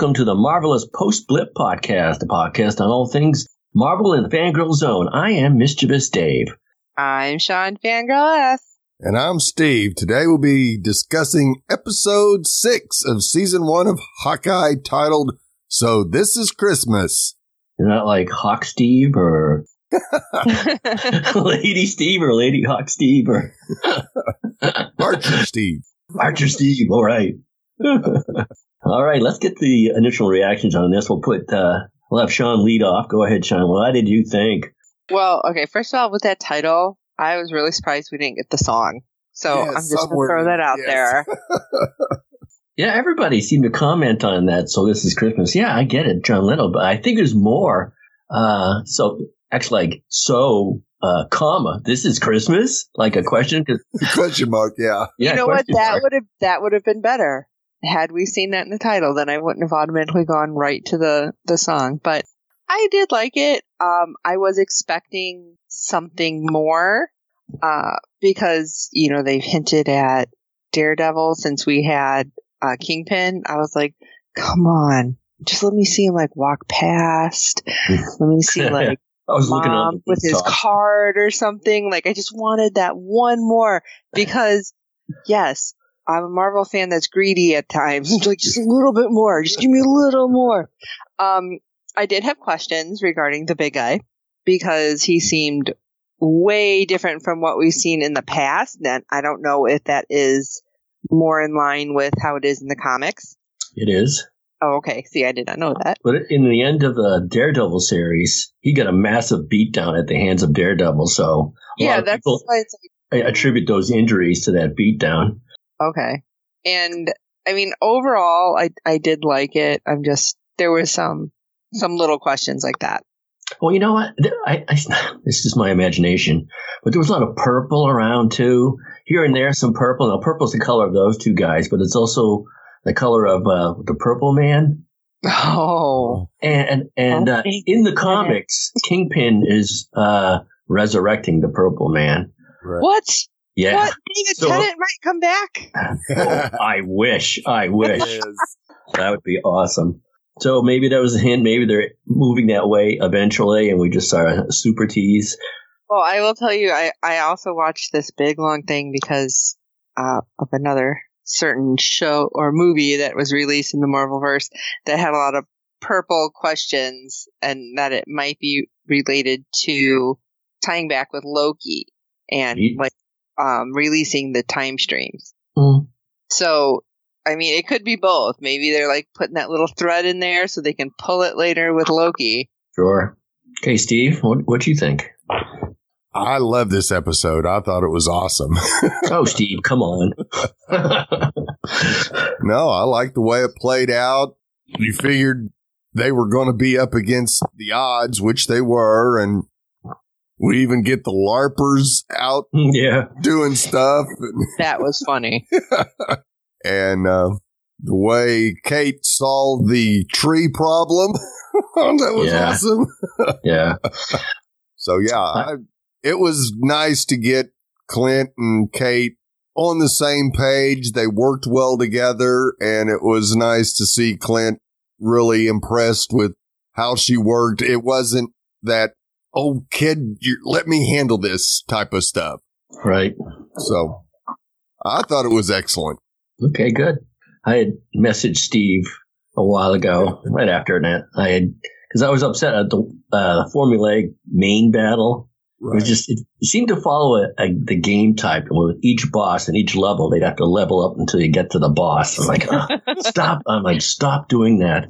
welcome to the Marvelous Post Blip Podcast, the podcast on all things Marvel and Fangirl Zone. I am Mischievous Dave. I'm Shawn Fangirl S. And I'm Steve. Today we'll be discussing episode six of season one of Hawkeye titled So This Is Christmas. You're not like Hawk Steve or Lady Steve or Lady Hawk Steve or Archer Steve. Archer Steve. All right. All right. Let's get the initial reactions on this. We'll put, uh, we'll have Shawn lead off. Go ahead, Shawn. What did you think? Well, okay. First of all, with that title, I was really surprised we didn't get the song. So Yeah, I'm just going to throw that out yes. there. Yeah, everybody seemed to comment on that. So this is Christmas. Yeah, I get it, John Lennon, but I think there's more. Uh, so actually, like, so, uh, comma, this is Christmas? Like a question? Question mark, yeah. yeah, you know what? That mark. would have that would have been better had we seen that in the title. Then I wouldn't have automatically gone right to the the song. But I did like it. Um, I was expecting something more uh, because you know they've hinted at Daredevil since we had uh, Kingpin. I was like, come on. Just let me see him like walk past. Let me see like I was looking mom with his top. card or something. Like I just wanted that one more because yes, I'm a Marvel fan that's greedy at times. like just a little bit more. Just give me a little more. Um, I did have questions regarding the big guy because he seemed way different from what we've seen in the past. And I don't know if that is more in line with how it is in the comics. It is. Oh, okay. See, I did not know that. But in the end of the Daredevil series, he got a massive beatdown at the hands of Daredevil. So Yeah, that's people why it's like, attribute those injuries to that beatdown. Okay. And I mean, overall, I I did like it. I'm just there was some some little questions like that. Well, you know what? I, I, this is my imagination, but there was a lot of purple around too. Here and there, some purple. Now, purple's the color of those two guys, but it's also the color of uh, the Purple Man. Oh, And and, and uh, in the comics, Kingpin is uh, resurrecting the Purple Man. Right. what? Yeah. What? David So- Tennant might come back. Oh, I wish. I wish. That would be awesome. So maybe that was a hint. Maybe they're moving that way eventually, and we just saw a super tease. Well, I will tell you, I I also watched this big long thing because uh, of another certain show or movie that was released in the Marvelverse that had a lot of purple questions and that it might be related to tying back with Loki and Ye- like um, releasing the time streams. Mm. So, I mean, it could be both. Maybe they're like putting that little thread in there so they can pull it later with Loki. Sure. Okay, Steve, what what do you think? I love this episode. I thought it was awesome. Oh, Steve, come on. no, I like the way it played out. You figured they were going to be up against the odds, which they were, and we even get the LARPers out yeah. doing stuff. That was funny. and uh, the way Kate solved the tree problem. that was Yeah. awesome. Yeah. So yeah, I, it was nice to get Clint and Kate on the same page. They worked well together, and it was nice to see Clint really impressed with how she worked. It wasn't that oh kid, you, let me handle this type of stuff. Right. So I thought it was excellent. Okay, good. I had messaged Steve a while ago, right after that. I had, because I was upset at the uh, formulaic main battle. It was just, it seemed to follow a, a, the game type. And with each boss and each level, they'd have to level up until you get to the boss. I'm like, "Ugh, stop. I'm like, stop doing that.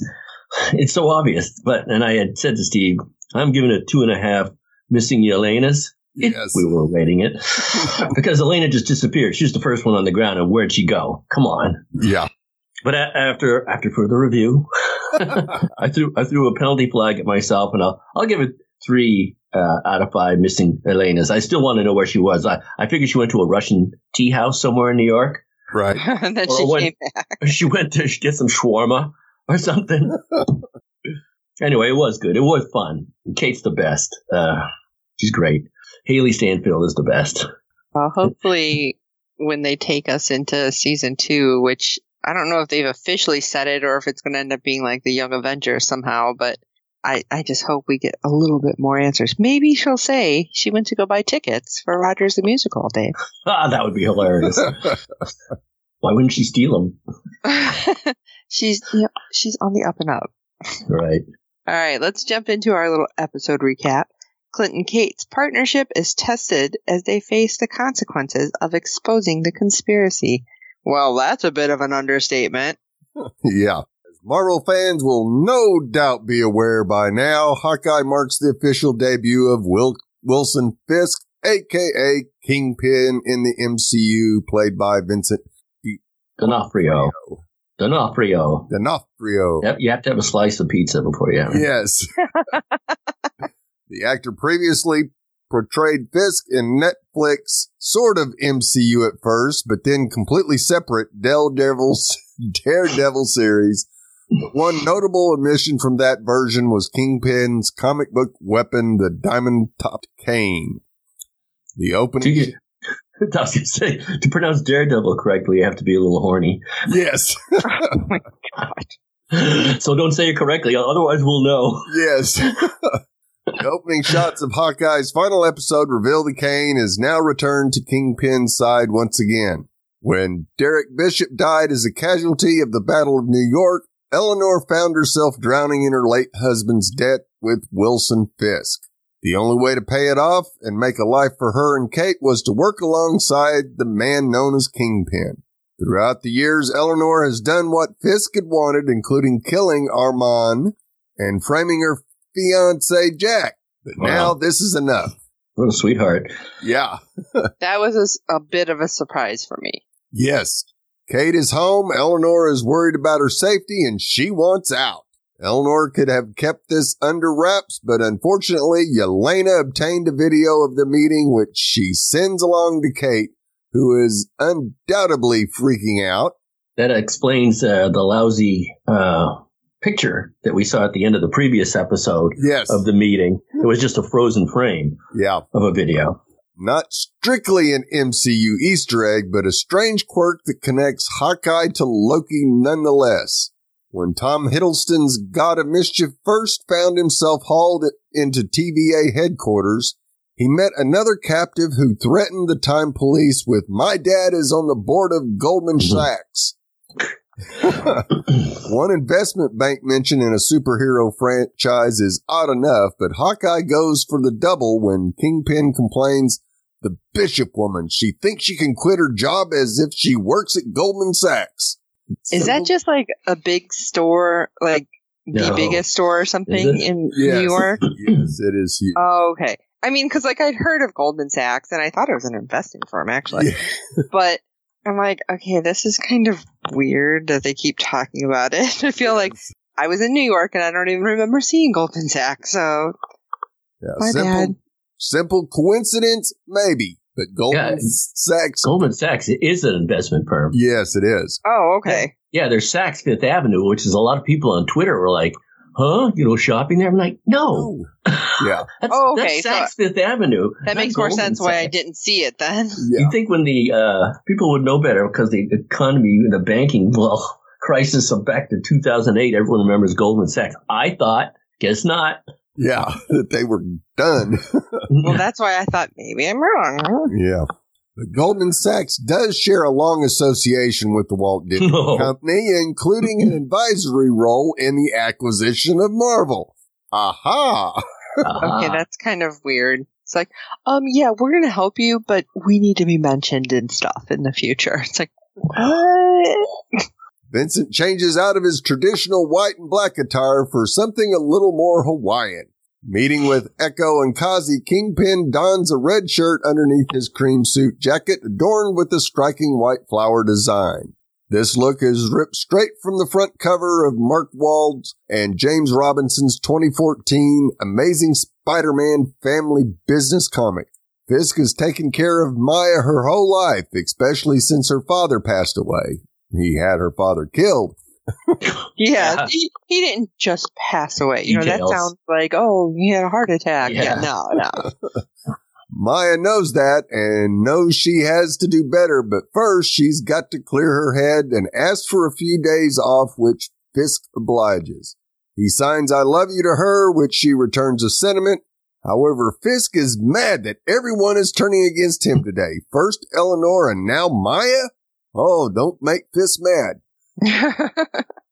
It's so obvious. But, and I had said to Steve, I'm giving it two and a half missing Elena's. Yes. we were rating it. because Elena just disappeared. She was the first one on the ground. And where'd she go? Come on. Yeah. But a- after after further review, I threw I threw a penalty flag at myself, and I'll I'll give it three uh, out of five missing Elena's. I still want to know where she was. I I figured she went to a Russian tea house somewhere in New York. Right. and then Well, she when- came back. She went to get some shawarma or something. Anyway, it was good. It was fun. Kate's the best. Uh, she's great. Hailee Steinfeld is the best. Well, hopefully, when they take us into season two, which I don't know if they've officially said it or if it's going to end up being like the Young Avengers somehow, but I, I just hope we get a little bit more answers. Maybe she'll say she went to go buy tickets for Rogers the Musical, Dave. Ah, that would be hilarious. Why wouldn't she steal them? she's you know, she's on the up and up. Right. All right, let's jump into our little episode recap. Clinton Kate's partnership is tested as they face the consequences of exposing the conspiracy. Well, that's a bit of an understatement. yeah. As Marvel fans will no doubt be aware by now, Hawkeye marks the official debut of Wil- Wilson Fisk, aka Kingpin in the MCU, played by Vincent D'Onofrio. D'Onofrio. D'Onofrio. Yep, you have to have a slice of pizza before you have it. Yes. the actor previously portrayed Fisk in Netflix sort of MCU at first, but then completely separate Daredevil's Daredevil series. But one notable omission from that version was Kingpin's comic book weapon, the diamond topped cane. The opening. To, I was going to say, to pronounce Daredevil correctly, you have to be a little horny. Yes. oh my god. So don't say it correctly, otherwise we'll know. Yes. the opening shots of Hawkeye's final episode reveal the cane is now returned to Kingpin's side once again. When Derek Bishop died as a casualty of the Battle of New York, Eleanor found herself drowning in her late husband's debt with Wilson Fisk. The only way to pay it off and make a life for her and Kate was to work alongside the man known as Kingpin. Throughout the years, Eleanor has done what Fisk had wanted, including killing Armand and framing her fiance Jack. But Wow. now this is enough. What a sweetheart. Yeah. That was a bit of a surprise for me. Yes. Kate is home. Eleanor is worried about her safety and she wants out. Eleanor could have kept this under wraps, but unfortunately, Yelena obtained a video of the meeting, which she sends along to Kate, who is undoubtedly freaking out. That explains uh, the lousy uh, picture that we saw at the end of the previous episode Yes. of the meeting. It was just a frozen frame yeah. of a video. Not strictly an MCU Easter egg, but a strange quirk that connects Hawkeye to Loki nonetheless. When Tom Hiddleston's God of Mischief first found himself hauled into TVA headquarters, he met another captive who threatened the time police with, My dad is on the board of Goldman Mhm. Sachs. One investment bank mention in a superhero franchise is odd enough, but Hawkeye goes for the double when Kingpin complains the Bishop woman, she thinks she can quit her job as if she works at Goldman Sachs. Is that just like a big store, like the No. biggest store or something in Yes. New York? yes, it is huge. Oh, okay. I mean, because like I'd heard of Goldman Sachs and I thought it was an investing firm actually, Yeah. but I'm like, okay, this is kind of weird that they keep talking about it. I feel like I was in New York and I don't even remember seeing Goldman Sachs. So Yeah, my simple, bad. simple coincidence, maybe, but Goldman Yeah. Sachs. Goldman Sachs is an investment firm. Yes, it is. Oh, okay. Yeah, there's Saks Fifth Avenue, which is a lot of people on Twitter were like, huh? You know, shopping there? I'm like, no. Yeah, That's, Oh, okay, that's Saks Fifth Avenue. That not makes more Goldman sense why I didn't see it then. yeah. You think when the uh, people would know better because the economy and the banking well crisis of back to 2008, everyone remembers Goldman Sachs. I thought, guess not. Yeah, that they were done. Well, that's why I thought maybe I'm wrong. Yeah. But Goldman Sachs does share a long association with the Walt Disney No. Company, including an advisory role in the acquisition of Marvel. Aha! Uh-huh. Okay, that's kind of weird. It's like, um, yeah, we're gonna help you, but we need to be mentioned and stuff in the future. It's like, what? Vincent changes out of his traditional white and black attire for something a little more Hawaiian. Meeting with Echo and Kazi, Kingpin dons a red shirt underneath his cream suit jacket adorned with a striking white flower design. This look is ripped straight from the front cover of Mark Waid's and James Robinson's 2014 Amazing Spider-Man Family Business comic. Fisk has taken care of Maya her whole life, especially since her father passed away. He had her father killed. Yeah, Yeah. He, he didn't just pass away. You know, that sounds like, oh, he had a heart attack. Yeah, Yeah. no, no. Maya knows that and knows she has to do better, but first she's got to clear her head and ask for a few days off, which Fisk obliges. He signs I love you to her, which she returns a sentiment. However, Fisk is mad that everyone is turning against him today. First Eleanor and now Maya? Oh, don't make Fisk mad.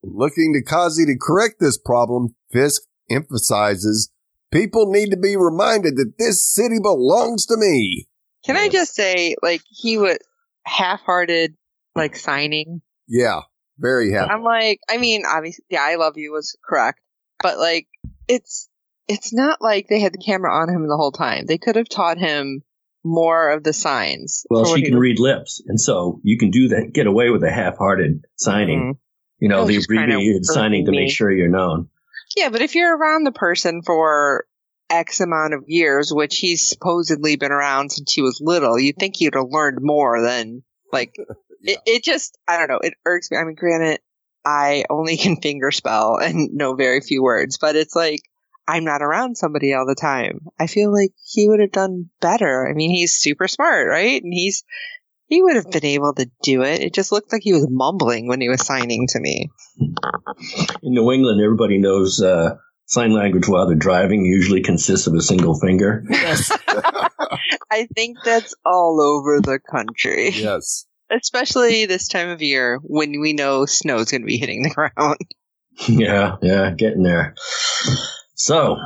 Looking to Kazi to correct this problem, Fisk emphasizes people need to be reminded that this city belongs to me. Can I just say, like, he was half hearted, like, signing? Yeah, very happy. I'm like, I mean, obviously, yeah, I love you was correct, but like, it's, it's not like they had the camera on him the whole time. They could have taught him more of the signs. Well, she can read lips, and so you can do that. Get away with a half-hearted signing. Mhm. You know, the abbreviated signing to me. make sure you're known. Yeah, but if you're around the person for X amount of years, which he's supposedly been around since he was little, you'd think he'd have learned more than like it, it just I don't know, it irks me. I mean granted, I only can finger spell and know very few words, but it's like I'm not around somebody all the time. I feel like he would have done better. I mean, he's super smart, right? And he's he would have been able to do it. It just looked like he was mumbling when he was signing to me. In New England, everybody knows uh, sign language while they're driving usually consists of a single finger. Yes. I think that's all over the country. yes. Especially this time of year when we know snow's going to be hitting the ground. yeah, yeah, getting there. So,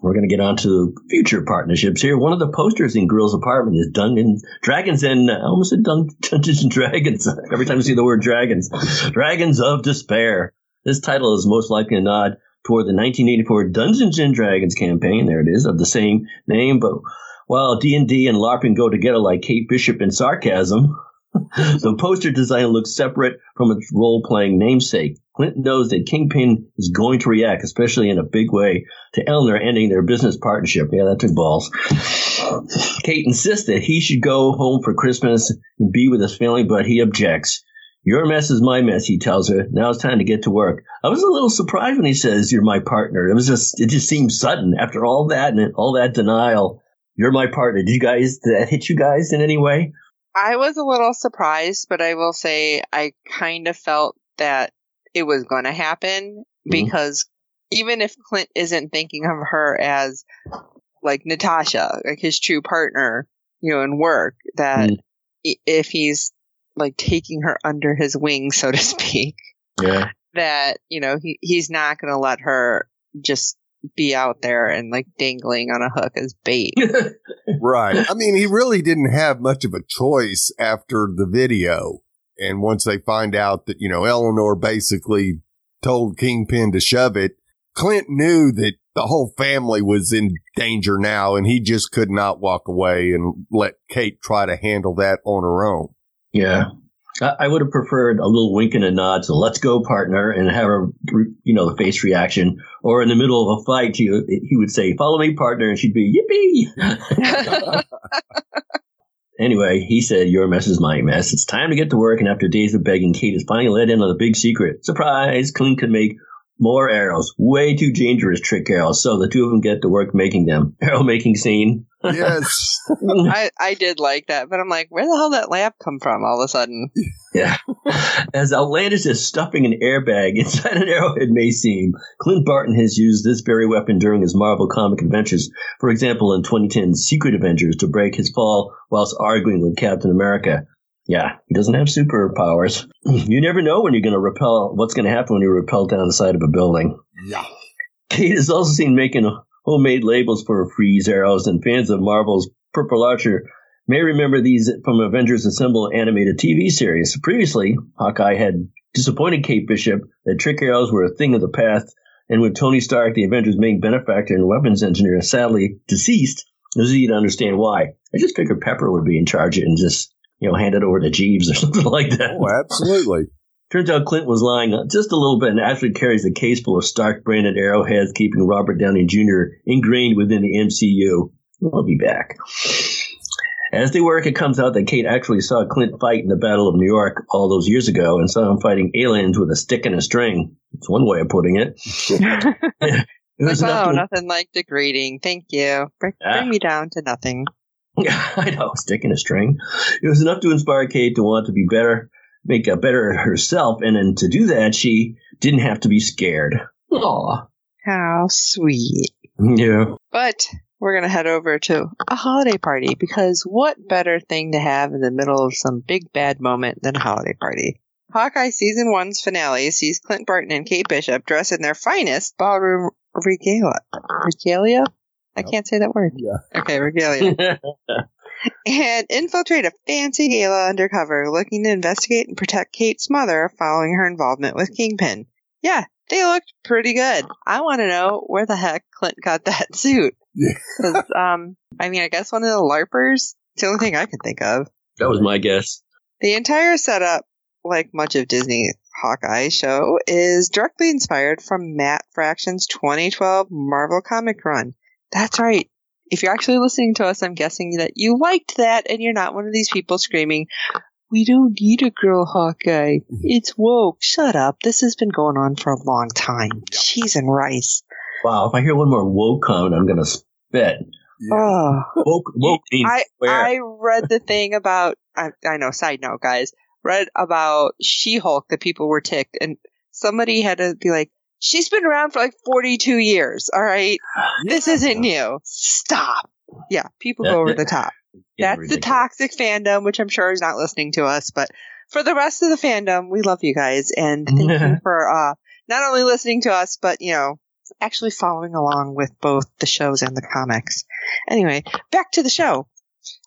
we're going to get on to future partnerships here. One of the posters in Grill's apartment is Dungeon Dragons and I almost said Dun- Dungeons and Dragons. Every time you see the word dragons, Dragons of Despair. This title is most likely a nod toward the 1984 Dungeons and Dragons campaign. There it is of the same name, but while D&D and LARPing go together like Kate Bishop and sarcasm, the poster design looks separate from its role-playing namesake. Clinton knows that Kingpin is going to react, especially in a big way, to Eleanor ending their business partnership. Yeah, that took balls. Kate insists that he should go home for Christmas and be with his family, but he objects. Your mess is my mess, he tells her. Now it's time to get to work. I was a little surprised when he says you're my partner. It was just, it just seemed sudden after all that and all that denial. You're my partner. Did you guys, did that hit you guys in any way? I was a little surprised, but I will say I kind of felt that it was going to happen because even if Clint isn't thinking of her as like Natasha, like his true partner, you know, in work, that Mm. i- if he's like taking her under his wing, so to speak, Yeah. that, you know, he, he's not going to let her just be out there and like dangling on a hook as bait. Right. I mean, he really didn't have much of a choice after the video. And once they find out that, you know, Eleanor basically told Kingpin to shove it, Clint knew that the whole family was in danger now and he just could not walk away and let Kate try to handle that on her own. Yeah. I, I would have preferred a little wink and a nod to let's go partner and have a you know, the face reaction. Or in the middle of a fight, he, he would say, follow me partner. And she'd be yippee. anyway, he said, your mess is my mess. It's time to get to work. And after days of begging, Kate is finally let in on the big secret. Surprise. Clint could make more arrows, way too dangerous trick arrows. So the two of them get to work making them. Arrow making scene. Yes. I, I did like that, but I'm like, where the hell did that lamp come from all of a sudden? Yeah. As outlandish as stuffing an airbag inside an arrowhead may seem, Clint Barton has used this very weapon during his Marvel comic adventures. For example, in 2010's Secret Avengers to break his fall whilst arguing with Captain America. Yeah, he doesn't have superpowers. You never know when you're going to repel, what's going to happen when you repel down the side of a building. yeah. Kate is also seen making homemade labels for freeze arrows, and fans of Marvel's Purple Archer may remember these from Avengers Assemble animated TV series. Previously, Hawkeye had disappointed Kate Bishop that trick arrows were a thing of the past, and with Tony Stark, the Avengers' main benefactor and weapons engineer, sadly deceased, it was easy to understand why. I just figured Pepper would be in charge and just, you know, hand it over to Jeeves or something like that. Oh, absolutely. Turns out Clint was lying just a little bit and actually carries a case full of Stark branded arrowheads, keeping Robert Downey Jr. ingrained within the MCU. I'll be back. As they work, it comes out that Kate actually saw Clint fight in the Battle of New York all those years ago and saw him fighting aliens with a stick and a string. It's one way of putting it. It was Like, enough oh, to- nothing like degrading. Thank you. Bring, Ah. bring me down to nothing. I know, sticking a string. It was enough to inspire Kate to want to be better, make a better herself, and then to do that, she didn't have to be scared. Aw. How sweet. Yeah. But we're going to head over to a holiday party because what better thing to have in the middle of some big bad moment than a holiday party? Hawkeye season one's finale sees Clint Barton and Kate Bishop dressed in their finest ballroom regalia. Regalia? I can't say that word. Yeah. Okay, regalia. and infiltrate a fancy gala undercover looking to investigate and protect Kate's mother following her involvement with Kingpin. Yeah, they looked pretty good. I want to know where the heck Clint got that suit. Yeah. 'Cause, um, I mean, I guess one of the LARPers. It's the only thing I can think of. that was my guess. The entire setup, like much of Disney Hawkeye show, is directly inspired from Matt Fraction's 2012 Marvel comic run. That's right. If you're actually listening to us, I'm guessing that you liked that and you're not one of these people screaming, We don't need a girl Hawkeye. Mm-hmm. It's woke. Shut up. This has been going on for a long time. Cheese and rice. Wow, if I hear one more woke comment, I'm gonna spit. Oh. Woke, woke means I. I read the thing about I, I know side note guys read about She-Hulk that people were ticked and somebody had to be like she's been around for like 42 years all right? This isn't new. Stop. Yeah people go over the top. That's the toxic fandom which I'm sure is not listening to us but for the rest of the fandom we love you guys and thank you for uh not only listening to us but you know actually following along with both the shows and the comics. Anyway back to the show.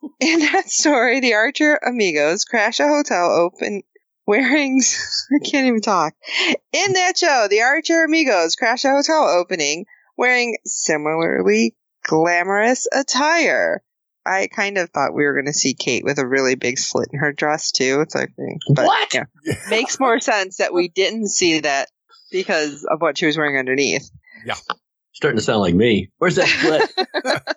In that story, the Archer amigos crash a hotel open wearing. I can't even talk. In that show, the Archer amigos crash a hotel opening wearing similarly glamorous attire. I kind of thought we were going to see Kate with a really big slit in her dress too. It's like, mm, but What? yeah, makes more sense that we didn't see that because of what she was wearing underneath. Yeah, Starting to sound like me. Where's that split?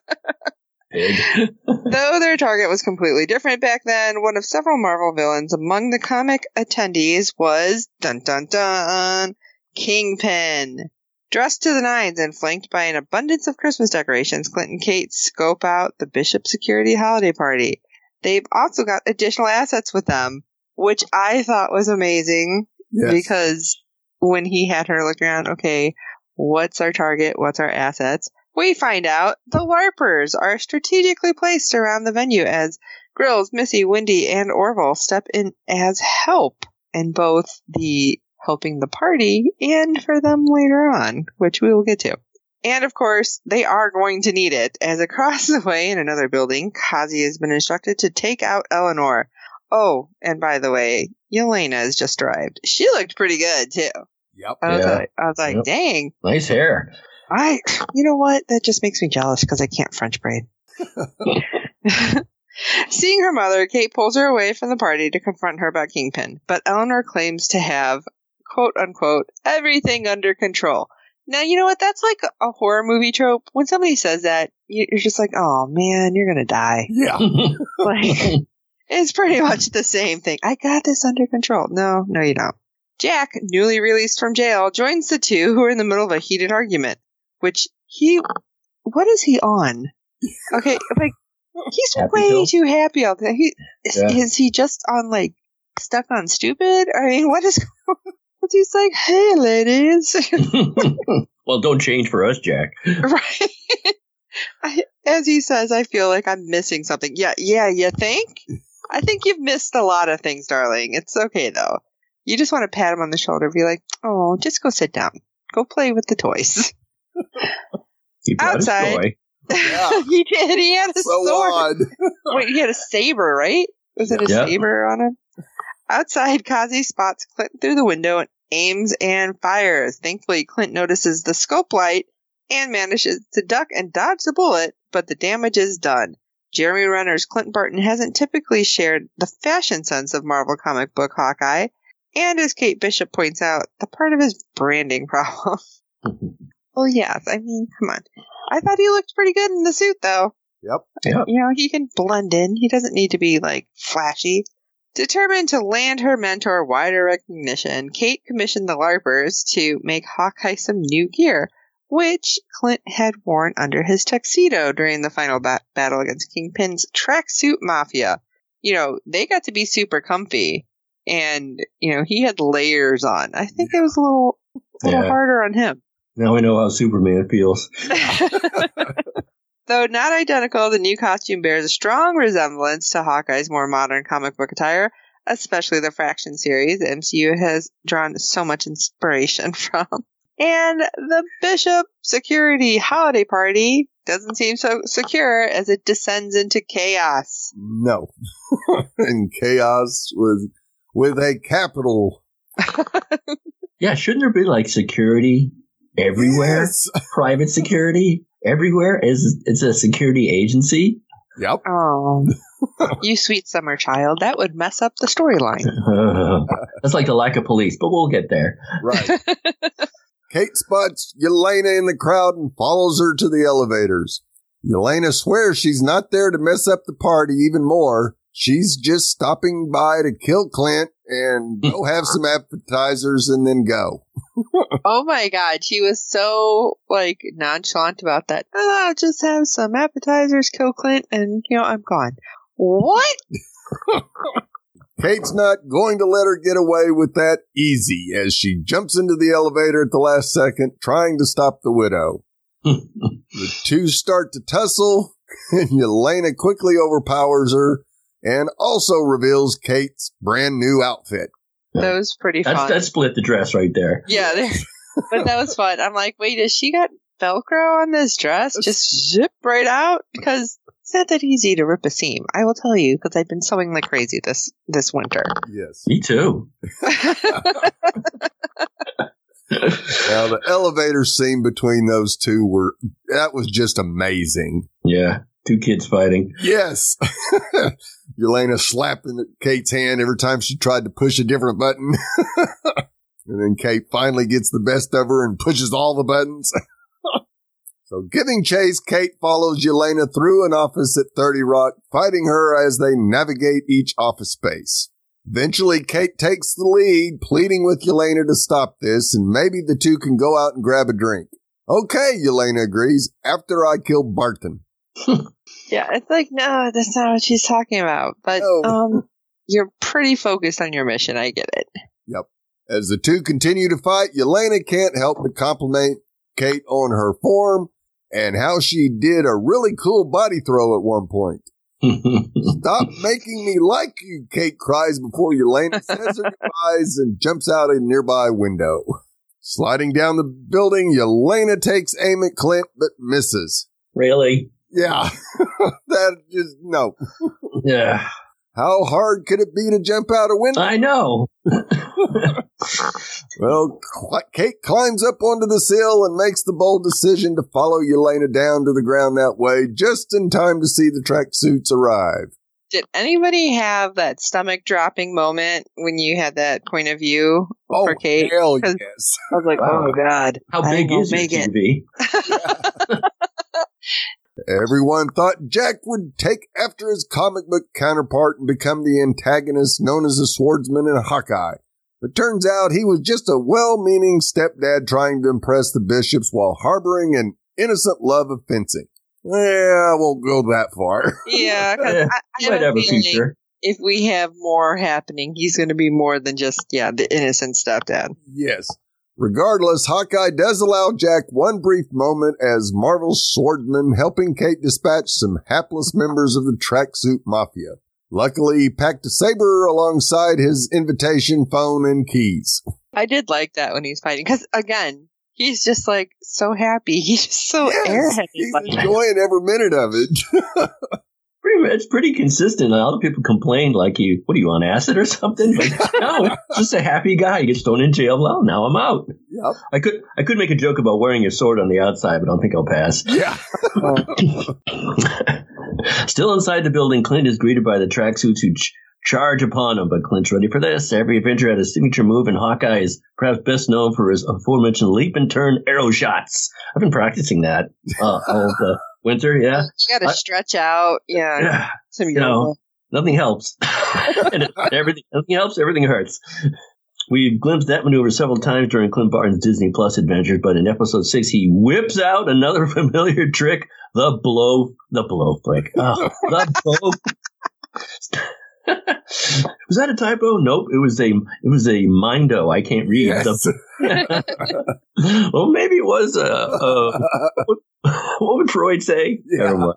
Pig. Though their target was completely different back then, one of several Marvel villains among the comic attendees was dun dun dun Kingpin. Dressed to the nines and flanked by an abundance of Christmas decorations, Clint and Kate scope out the Bishop Security holiday party. They've also got additional assets with them, which I thought was amazing Yes. because when he had her look around, okay, what's our target? What's our assets? We find out the LARPers are strategically placed around the venue as Grills, Missy, Wendy, and Orville step in as help in both the helping the party and for them later on, which we will get to. And of course, they are going to need it, as across the way in another building, Kazi has been instructed to take out Eleanor. Oh, and by the way, Yelena has just arrived. She looked pretty good too. Yep. I was Yeah. like, I was like, Yep. dang. nice hair. I, you know what? That just makes me jealous because I can't French braid. Seeing her mother, Kate pulls her away from the party to confront her about Kingpin, but Eleanor claims to have, quote unquote, everything under control. Now, you know what? That's like a horror movie trope. When somebody says that, you- you're just like, oh man, you're gonna die. Yeah. Like, it's pretty much the same thing. I got this under control. No, no, you don't. Jack, newly released from jail, joins the two who are in the middle of a heated argument. Which he, what is he on? Okay, like he's Happy way pill? too happy all the time. He, is, Yeah. is he just on like stuck on stupid? I mean, what is? What's he's like? Hey, ladies, well, don't change for us, Jack. right? I, as he says, I feel like I'm missing something. Yeah, yeah, you think? I think you've missed a lot of things, darling. It's okay though. You just want to pat him on the shoulder, be like, "Oh, just go sit down. Go play with the toys." He Outside. toy. Yeah. he did. He had a So sword. odd. Wait, he had a saber, right? Was it a Yeah. saber on him? Outside, Kazi spots Clint through the window and aims and fires. Thankfully, Clint notices the scope light and manages to duck and dodge the bullet, but the damage is done. Jeremy Renner's Clint Barton hasn't typically shared the fashion sense of Marvel comic book Hawkeye, and as Kate Bishop points out, the part of his branding problem. Mm-hmm. Well, yes, I mean, come on. I thought he looked pretty good in the suit, though Yep. you know, he can blend in. He doesn't need to be like flashy. Determined to land her mentor wider recognition, Kate commissioned the LARPers to make Hawkeye some new gear, which Clint had worn under his tuxedo during the final ba- battle against Kingpin's tracksuit mafia. You know, they got to be super comfy, and you know he had layers on. I think it was a little, a little Yeah. harder on him. Now we know how Superman feels. Though not identical, the new costume bears a strong resemblance to Hawkeye's more modern comic book attire, especially the Fraction series the MCU has drawn so much inspiration from. And the Bishop Security Holiday Party doesn't seem so secure as it descends into chaos. No. and chaos with with a capital. Yeah, shouldn't there be like security everywhere? Yes. Private security everywhere? Is it's a security agency? Yep. Oh, you sweet summer child, that would mess up the storyline. That's like the lack of police, but we'll get there. Right. Kate spots Yelena in the crowd and follows her to the elevators. Yelena swears she's not there to mess up the party even more. She's just stopping by to kill Clint and go have some appetizers and then go. Oh my god, she was so like nonchalant about that. Oh, I'll just have some appetizers, kill Clint, and you know I'm gone. What? Kate's not going to let her get away with that easy as she jumps into the elevator at the last second, trying to stop the widow. The two start to tussle, and Yelena quickly overpowers her and also reveals Kate's brand new outfit. That was pretty That's fun. that split the dress right there. Yeah, but that was fun. I'm like, wait, has she got Velcro on this dress? Just zip right out because it's not that easy to rip a seam. I will tell you because I've been sewing like crazy this this winter. Yes. Me too. Now the elevator scene between those two were that was just amazing. Yeah, two kids fighting. Yes. Yelena slapping Kate's hand every time she tried to push a different button. and then Kate finally gets the best of her and pushes all the buttons. so giving chase, Kate follows Yelena through an office at 30 Rock, fighting her as they navigate each office space. Eventually, Kate takes the lead, pleading with Yelena to stop this, and maybe the two can go out and grab a drink. Okay, Yelena agrees, after I kill Barton. Yeah, it's like no, that's not what she's talking about. But No. um, you're pretty focused on your mission. I get it. Yep. As the two continue to fight, Yelena can't help but compliment Kate on her form and how she did a really cool body throw at one point. Stop making me like you, Kate cries before Yelena says her goodbyes and jumps out a nearby window. Sliding down the building, Yelena takes aim at Clint but misses. really? Yeah, that just, no. Yeah, How hard could it be to jump out a window? I know. Well, Kate climbs up onto the sill and makes the bold decision to follow Yelena down to the ground that way, just in time to see the tracksuits arrive. Did anybody have that stomach dropping moment when you had that point of view Oh, for Kate? hell 'Cause- yes. I was like, oh, Wow. oh god, How big is your make it. TV? Everyone thought Jack would take after his comic book counterpart and become the antagonist known as the swordsman in Hawkeye. But turns out he was just a well-meaning stepdad trying to impress the bishops while harboring an innocent love of fencing. Yeah, I won't go that far. Yeah, because Yeah, I, I have a have feeling future. if we have more happening, he's going to be more than just yeah the innocent stepdad. Yes. Regardless, Hawkeye does allow Jack one brief moment as Marvel's swordsman helping Kate dispatch some hapless members of the tracksuit mafia. Luckily, he packed a saber alongside his invitation phone and keys. I did like that when he's fighting because again, he's just like so happy. He's just so Yes, airheaded. he's enjoying every minute of it. Pretty, it's pretty consistent. A lot of people complain, like, "You, what are you on acid or something?" Like, no, it's just a happy guy. He gets thrown in jail. Well, now I'm out. yep. I could, I could make a joke about wearing your sword on the outside, but I don't think I'll pass. Yeah. Still inside the building, Clint is greeted by the tracksuits who ch- charge upon him, but Clint's ready for this. Every Avenger had a signature move, and Hawkeye is perhaps best known for his aforementioned leap and turn arrow shots. I've been practicing that uh, all the winter, yeah. you got to stretch out. Yeah, yeah. some you know. Nothing helps. and everything, nothing helps, everything hurts. We've glimpsed that maneuver several times during Clint Barton's Disney Plus adventures, but in episode six, he whips out another familiar trick: the blow, the blow flick. Oh, the blow. Was that a typo? Nope. It was a it was a mindo. I can't read. Yes. Well, maybe it was. Uh, uh, what would Freud say? Yeah. I don't know.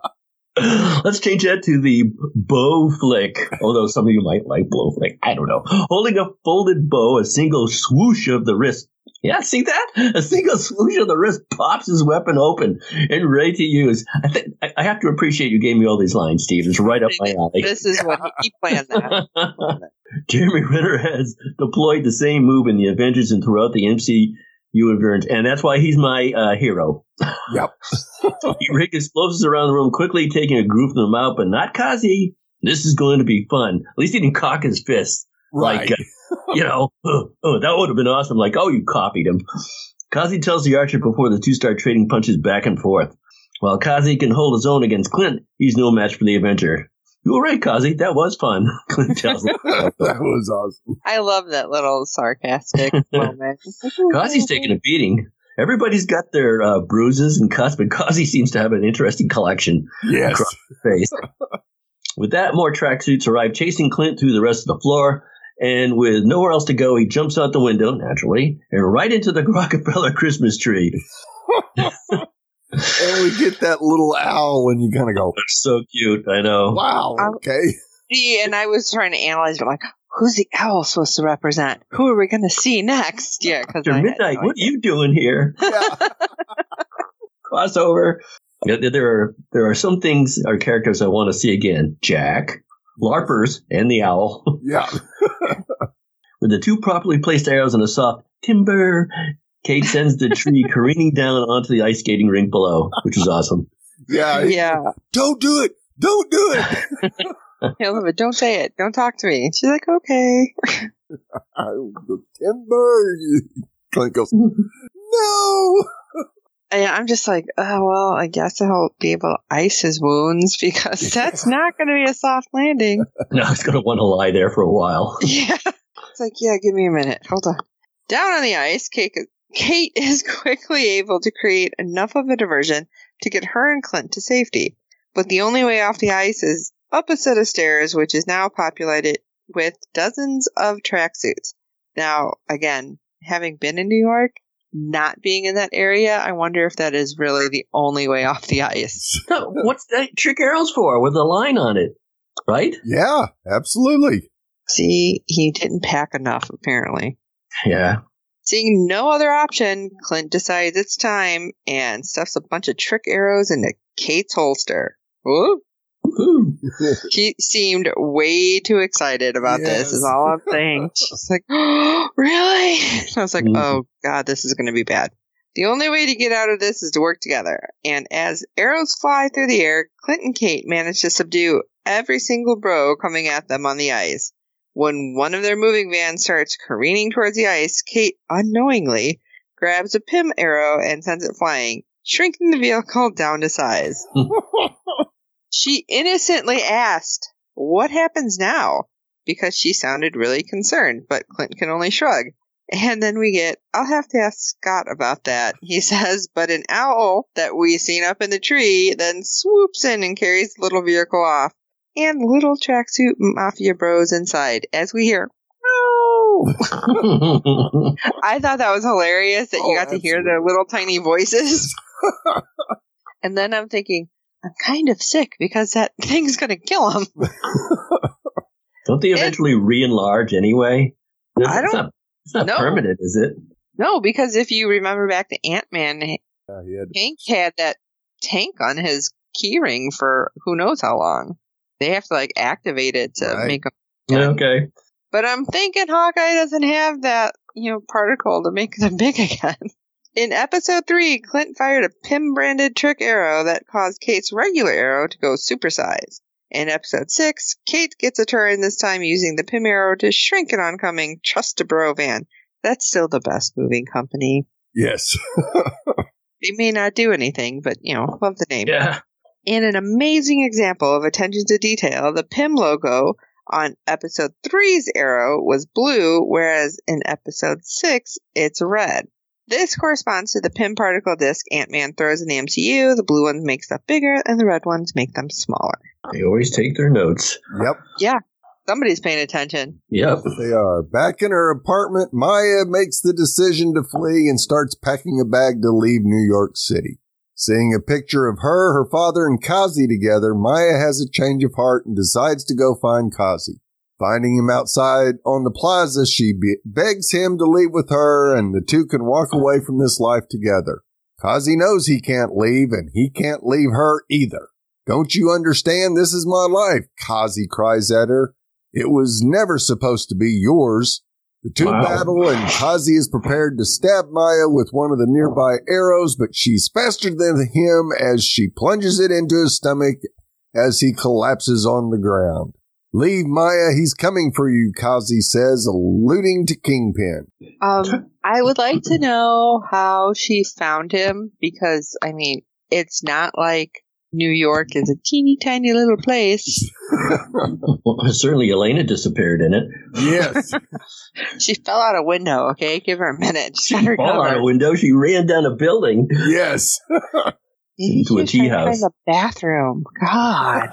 Let's change that to the bow flick. Although some of you might like blow flick. I don't know. Holding a folded bow, a single swoosh of the wrist. Yeah, see that? A single swoosh of the wrist pops his weapon open and ready to use. I think I I have to appreciate you gave me all these lines, Steve. It's right up my alley. This is what he planned that. Jeremy Renner has deployed the same move in the Avengers and throughout the MCU universe, and that's why he's my uh, hero. Yep. he rigged explosives around the room, quickly taking a group of them out, but not Kazi. This is going to be fun. At least he didn't cock his fist. Right. Like, uh, you know, oh, oh, that would have been awesome. Like, oh, you copied him. Kazi tells the archer before the two start trading punches back and forth. While Kazi can hold his own against Clint, he's no match for the Avenger. You were right, Kazi. That was fun. Clint tells him. that was awesome. I love that little sarcastic moment. Kazi's taking a beating. Everybody's got their uh, bruises and cuts, but Kazi seems to have an interesting collection Yes. across the face. with that, more tracksuits arrive, chasing Clint through the rest of the floor. And with nowhere else to go, he jumps out the window, naturally, and right into the Rockefeller Christmas tree. And we get that little owl, and you kind of go, That's So cute, I know. "Wow, Um, okay." See, and I was trying to analyze, but like, who's the owl supposed to represent? Who are we going to see next? Yeah, because After midnight, what are you doing here? Yeah. Crossover. Yeah, There are there are some things, or characters I want to see again. Jack, LARPers, and the owl. yeah. With the two properly placed arrows in a soft timber, Kate sends the tree careening down onto the ice skating rink below, which is awesome. Yeah. Yeah, Don't do it. Don't do it. I love it. Don't say it. Don't talk to me. She's like, okay. I, the timber. Clint goes, no. And I'm just like, oh, well, I guess I'll be able to ice his wounds because that's not going to be a soft landing. Now he's going to want to lie there for a while. Yeah. It's like, yeah, give me a minute. Hold on. Down on the ice, Kate, Kate is quickly able to create enough of a diversion to get her and Clint to safety. But the only way off the ice is up a set of stairs, which is now populated with dozens of tracksuits. Now, again, having been in New York, not being in that area, I wonder if that is really the only way off the ice. No, what's that trick arrows for with a line on it? Right? Yeah, absolutely. See, he didn't pack enough, apparently. Yeah. Seeing no other option, Clint decides it's time and stuffs a bunch of trick arrows into Kate's holster. Whoop. Woo-hoo. She seemed way too excited about this, is all I'm saying. She's like, oh, really? I was like, Mhm. oh, God, this is going to be bad. The only way to get out of this is to work together. And as arrows fly through the air, Clint and Kate manage to subdue every single bro coming at them on the ice. When one of their moving vans starts careening towards the ice, Kate unknowingly grabs a Pym arrow and sends it flying, shrinking the vehicle down to size. She innocently asked, What happens now? Because she sounded really concerned, but Clint can only shrug. And then we get, I'll have to ask Scott about that. He says, but an owl that we seen up in the tree then swoops in and carries the little vehicle off. And little tracksuit mafia bros inside as we hear, no. I thought that was hilarious that you Oh, got to hear their absolutely. little tiny voices. and then I'm thinking, I'm kind of sick because that thing's going to kill him. Don't they eventually re-enlarge anyway? It's I don't- not, it's not No. permanent, is it? No, because if you remember back to Ant Man, Yeah, he had- Hank had that tank on his keyring for who knows how long. They have to like activate it to Right. make him. Yeah, okay. But I'm thinking Hawkeye doesn't have that, you know, particle to make them big again. In episode three, Clint fired a Pym branded trick arrow that caused Kate's regular arrow to go supersize. In episode six, Kate gets a turn this time using the Pym arrow to shrink an oncoming Trust a Bro van. That's still the best moving company. yes. They may not do anything, but you know, love the name. Yeah. In an amazing example of attention to detail, the Pym logo on episode three's arrow was blue, whereas in episode six, it's red. This corresponds to the Pym particle disk Ant Man throws in the MCU. The blue ones make stuff bigger, and the red ones make them smaller. They always take their notes. Yep. Yeah, somebody's paying attention. Yep. They are. Back in her apartment, Maya makes the decision to flee and starts packing a bag to leave New York City. Seeing a picture of her, her father, and Kazi together, Maya has a change of heart and decides to go find Kazi. Finding him outside on the plaza, she be- begs him to leave with her and the two can walk away from this life together. Kazi knows he can't leave and he can't leave her either. Don't you understand? This is my life, Kazi cries at her. It was never supposed to be yours. The two Wow. battle and Kazi is prepared to stab Maya with one of the nearby arrows, but she's faster than him as she plunges it into his stomach as he collapses on the ground. Leave Maya, he's coming for you, Kazi says, alluding to Kingpin. Um, I would like to know how she found him because, I mean, it's not like New York is a teeny tiny little place. Well, certainly Yelena disappeared in it. yes. She fell out a window, okay? Give her a minute. Just let her Fall out a window. She ran down a building. yes. Maybe into a was tea trying house. find the bathroom. God.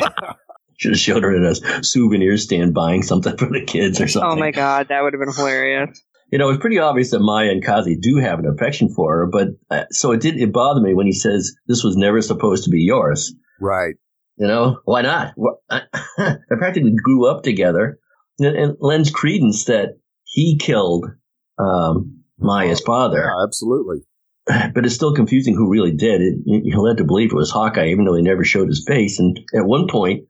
Should have showed her at a souvenir stand buying something for the kids or something. oh my God, that would have been hilarious. You know, it's pretty obvious that Maya and Kazi do have an affection for her, but uh, so it did. It bothered me when he says this was never supposed to be yours. Right. You know, why not? Wh- They practically grew up together, and, and lends credence that he killed um, Maya's father. Yeah, absolutely. But it's still confusing who really did it. He led to believe it was Hawkeye, even though he never showed his face. And at one point,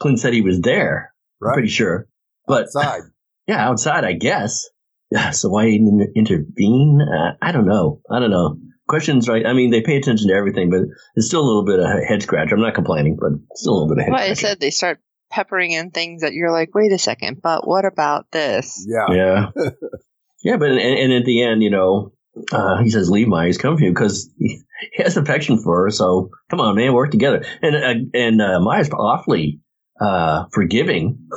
Clint said he was there. I'm pretty sure, but Outside. yeah, outside, I guess. Yeah, so why didn't intervene? Uh, I don't know. I don't know. Questions, right? I mean, they pay attention to everything, but it's still a little bit of a head scratch. I'm not complaining, but still a little bit of head Well, I said they start peppering in things that you're like, wait a second, but what about this? Yeah. Yeah. yeah, but and, and at the end, you know, uh, he says, "Leave Maya, he's come for you because he has affection for her. So come on, man, work together." And uh, and uh, Maya's awfully uh, forgiving.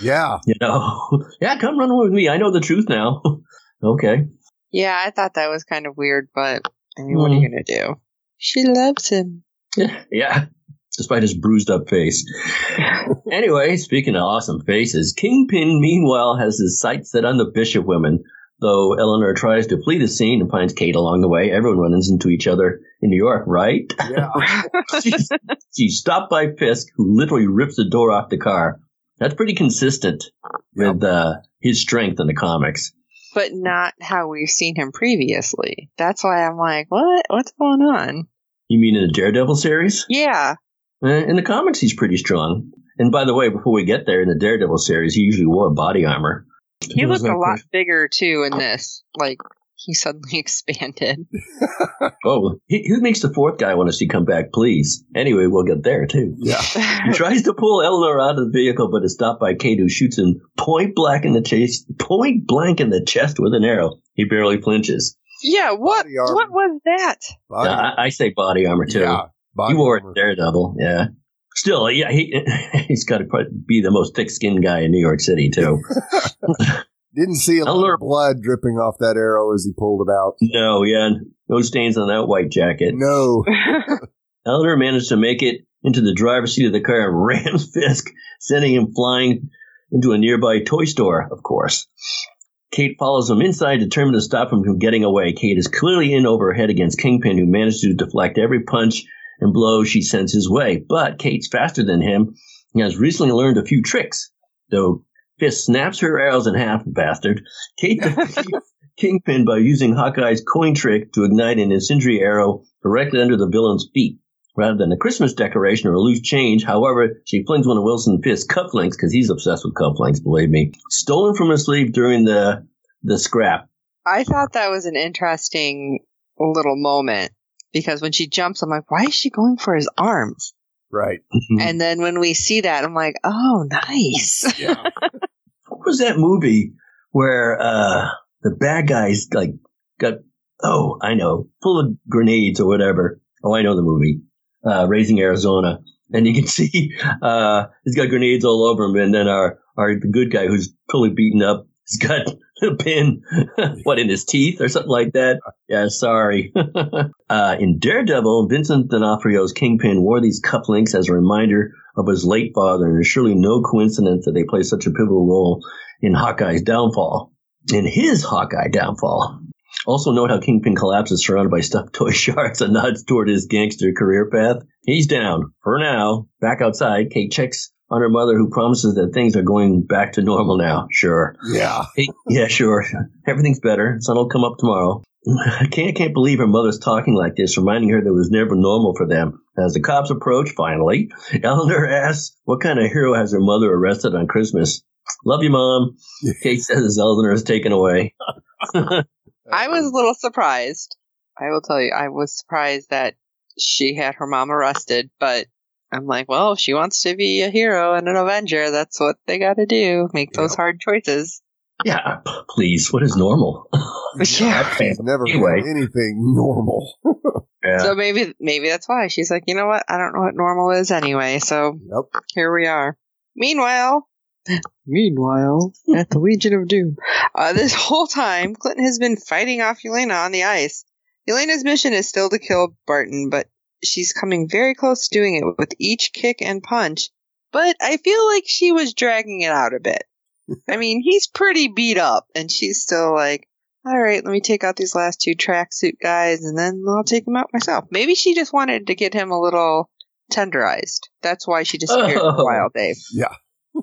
Yeah. you know, yeah, come run with me. I know the truth now. okay. Yeah, I thought that was kind of weird, but I mean, what are you going to do? She loves him. Yeah, yeah. Despite his bruised up face. anyway, speaking of awesome faces, Kingpin meanwhile has his sights set on the Bishop women. Though Eleanor tries to flee the scene and finds Kate along the way, everyone runs into each other in New York, right? Yeah. she's, she's stopped by Fisk, who literally rips the door off the car. That's pretty consistent with uh, his strength in the comics. but not how we've seen him previously. That's why I'm like, what? What's going on? You mean in the Daredevil series? Yeah. Uh, In the comics, he's pretty strong. And by the way, before we get there, in the Daredevil series, he usually wore body armor. He It looked a like- lot bigger too in this. Like he suddenly expanded. Oh, he, who makes the fourth guy want to see come back, please? Anyway, we'll get there too. Yeah. He tries to pull Eleanor out of the vehicle, but is stopped by Kate, who shoots him point blank in the chase, point blank in the chest with an arrow. He barely flinches. yeah. What? What was that? Body- Yeah, I, I say body armor too. yeah. Body he wore armor. it Daredevil, yeah. Still, yeah, he he's got to be the most thick-skinned guy in New York City too. Didn't see a lot of blood dripping off that arrow as he pulled it out. no, yeah, no stains on that white jacket. No. Eleanor managed to make it into the driver's seat of the car and rams Fisk, sending him flying into a nearby toy store, of course. Kate follows him inside, determined to stop him from getting away. Kate is clearly in over her head against Kingpin, who managed to deflect every punch and blow she sends his way. But Kate's faster than him and has recently learned a few tricks. Though Fisk snaps her arrows in half, bastard. Kate defeats Kingpin by using Hawkeye's coin trick to ignite an incendiary arrow directly under the villain's feet. Rather than a Christmas decoration or a loose change, however, she flings one of Wilson Fisk's cufflinks, because he's obsessed with cufflinks, believe me, stolen from her sleeve during the the scrap. I thought that was an interesting little moment because when she jumps, I'm like, why is she going for his arms? Right. And then when we see that, I'm like, oh, nice. Yeah. what was that movie where uh the bad guys like got oh I know full of grenades or whatever. Oh, I know the movie. Uh, Raising Arizona. and you can see uh, he's got grenades all over him. And then our our the good guy who's totally beaten up, he's got a pin, what in his teeth or something like that. Yeah, sorry. uh, in Daredevil, Vincent D'Onofrio's Kingpin wore these cufflinks as a reminder of his late father, and it's surely no coincidence that they play such a pivotal role in Hawkeye's downfall. In his Hawkeye downfall. Also note how Kingpin collapses surrounded by stuffed toy sharks and nods toward his gangster career path. He's down. For now. Back outside, Kate checks on her mother who promises that things are going back to normal now. Sure. Yeah. Hey, yeah, sure. Everything's better. Sun will come up tomorrow. I can't, can't believe her mother's talking like this, reminding her that it was never normal for them. As the cops approach, finally, Eleanor asks what kind of hero has her mother arrested on Christmas. Love you, Mom. Kate says Eleanor is taken away. I was a little surprised. I will tell you, I was surprised that she had her mom arrested, but I'm like, well, if she wants to be a hero and an Avenger, that's what they got to do. Make those Yep. hard choices. Yeah, p- please. What is normal? Yeah. She's never Anyway. been anything normal. Yeah. So maybe maybe that's why she's like, you know what? I don't know what normal is anyway. So Yep. here we are. Meanwhile, meanwhile, at the Legion of Doom, uh, this whole time, Clinton has been fighting off Yelena on the ice. Yelena's mission is still to kill Barton, but she's coming very close to doing it with each kick and punch. But I feel like she was dragging it out a bit. I mean, he's pretty beat up, and she's still like, all right, let me take out these last two tracksuit guys, and then I'll take them out myself. Maybe she just wanted to get him a little tenderized. That's why she disappeared for a Oh. while, Dave. Yeah.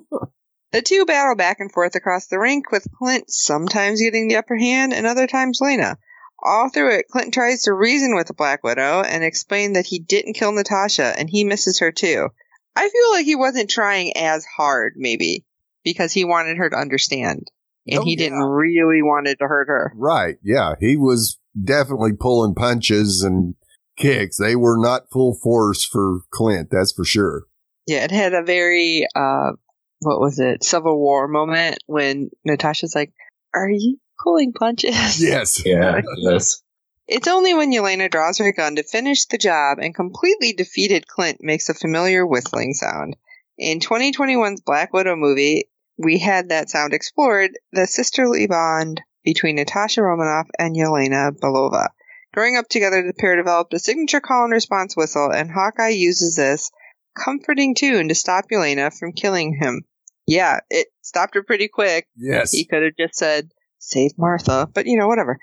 The two battle back and forth across the rink, with Clint sometimes getting the upper hand and other times Lena. All through it, Clint tries to reason with the Black Widow and explain that he didn't kill Natasha and he misses her too. I feel like he wasn't trying as hard, maybe, because he wanted her to understand. And Oh, he yeah. didn't really wanted to hurt her. Right. Yeah. He was definitely pulling punches and kicks. They were not full force for Clint. That's for sure. Yeah, it had a very uh what was it, Civil War moment when Natasha's like, Are you pulling punches? Yes. yeah. Yes. It's only when Yelena draws her gun to finish the job and completely defeated Clint makes a familiar whistling sound. In 2021's Black Widow movie, we had that sound explored, the sisterly bond between Natasha Romanoff and Yelena Belova. Growing up together, the pair developed a signature call and response whistle, and Hawkeye uses this comforting tune to stop Yelena from killing him. Yeah, it stopped her pretty quick. Yes. He could have just said, save Martha, but you know, whatever.